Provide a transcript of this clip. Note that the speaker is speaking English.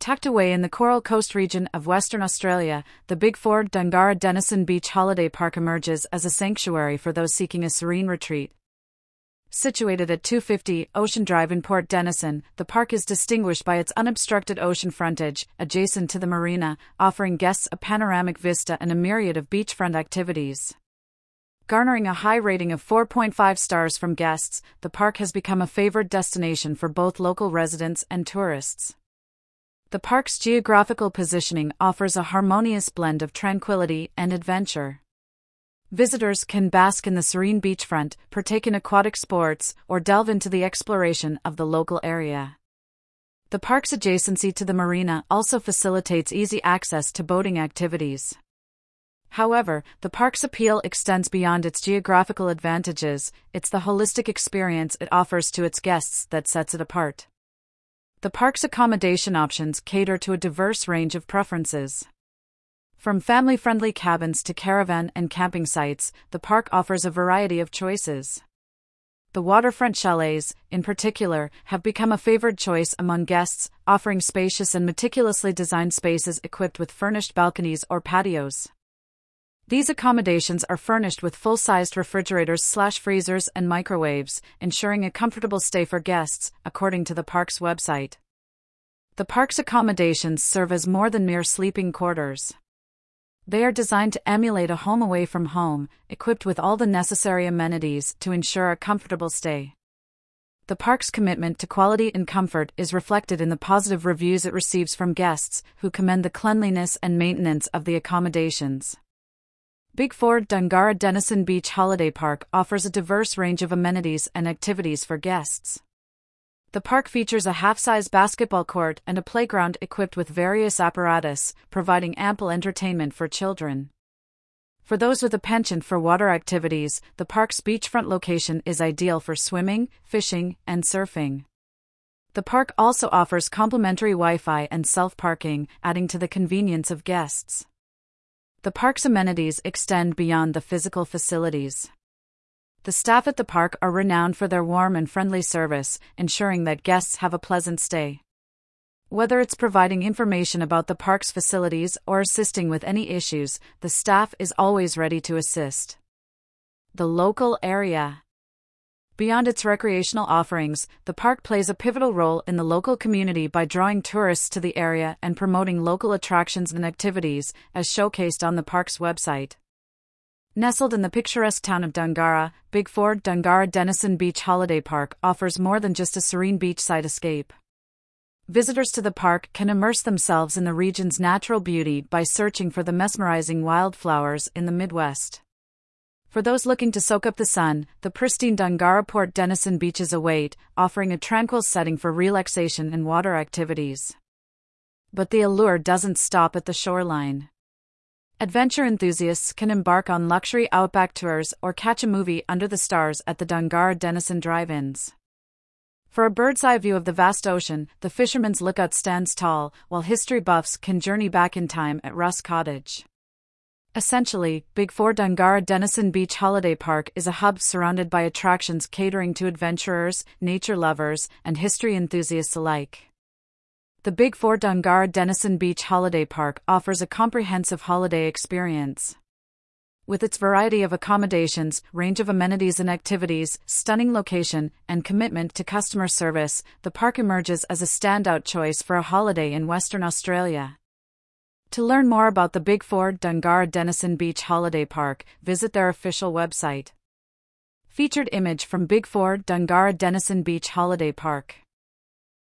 Tucked away in the Coral Coast region of Western Australia, the Big Four Dongara Denison Beach Holiday Park emerges as a sanctuary for those seeking a serene retreat. Situated at 250 Ocean Drive in Port Denison, the park is distinguished by its unobstructed ocean frontage, adjacent to the marina, offering guests a panoramic vista and a myriad of beachfront activities. Garnering a high rating of 4.5 stars from guests, the park has become a favored destination for both local residents and tourists. The park's geographical positioning offers a harmonious blend of tranquility and adventure. Visitors can bask in the serene beachfront, partake in aquatic sports, or delve into the exploration of the local area. The park's adjacency to the marina also facilitates easy access to boating activities. However, the park's appeal extends beyond its geographical advantages, it's the holistic experience it offers to its guests that sets it apart. The park's accommodation options cater to a diverse range of preferences. From family friendly cabins to caravan and camping sites, the park offers a variety of choices. The waterfront chalets, in particular, have become a favored choice among guests, offering spacious and meticulously designed spaces equipped with furnished balconies or patios. These accommodations are furnished with full-sized refrigerators slash freezers and microwaves, ensuring a comfortable stay for guests, according to the park's website. The park's accommodations serve as more than mere sleeping quarters. They are designed to emulate a home away from home, equipped with all the necessary amenities to ensure a comfortable stay. The park's commitment to quality and comfort is reflected in the positive reviews it receives from guests, who commend the cleanliness and maintenance of the accommodations. Big Four Dongara Denison Beach Holiday Park offers a diverse range of amenities and activities for guests. The park features a half size basketball court and a playground equipped with various apparatus, providing ample entertainment for children. For those with a penchant for water activities, the park's beachfront location is ideal for swimming, fishing, and surfing. The park also offers complimentary Wi Fi and self parking, adding to the convenience of guests. The park's amenities extend beyond the physical facilities. The staff at the park are renowned for their warm and friendly service, ensuring that guests have a pleasant stay. Whether it's providing information about the park's facilities or assisting with any issues, the staff is always ready to assist. The local area. Beyond its recreational offerings, the park plays a pivotal role in the local community by drawing tourists to the area and promoting local attractions and activities, as showcased on the park's website. Nestled in the picturesque town of Dongara, Big Four Dongara Denison Beach Holiday Park offers more than just a serene beachside escape. Visitors to the park can immerse themselves in the region's natural beauty by searching for the mesmerizing wildflowers in the Midwest. For those looking to soak up the sun, the pristine Dongara Port Denison beaches await, offering a tranquil setting for relaxation and water activities. But the allure doesn't stop at the shoreline. Adventure enthusiasts can embark on luxury outback tours or catch a movie under the stars at the Dongara Denison drive ins. For a bird's eye view of the vast ocean, the fisherman's lookout stands tall, while history buffs can journey back in time at Russ Cottage. Essentially, Big Four Dongara Denison Beach Holiday Park is a hub surrounded by attractions catering to adventurers, nature lovers, and history enthusiasts alike. The Big Four Dongara Denison Beach Holiday Park offers a comprehensive holiday experience. With its variety of accommodations, range of amenities and activities, stunning location, and commitment to customer service, the park emerges as a standout choice for a holiday in Western Australia. To learn more about the Big Four Dongara Denison Beach Holiday Park, visit their official website. Featured image from Big Four Dongara Denison Beach Holiday Park.